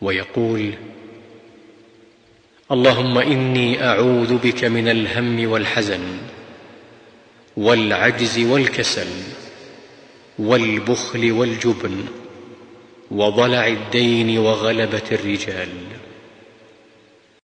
ويقول اللهم إني أعوذ بك من الهم والحزن والعجز والكسل والبخل والجبن وضلع الدين وغلبة الرجال.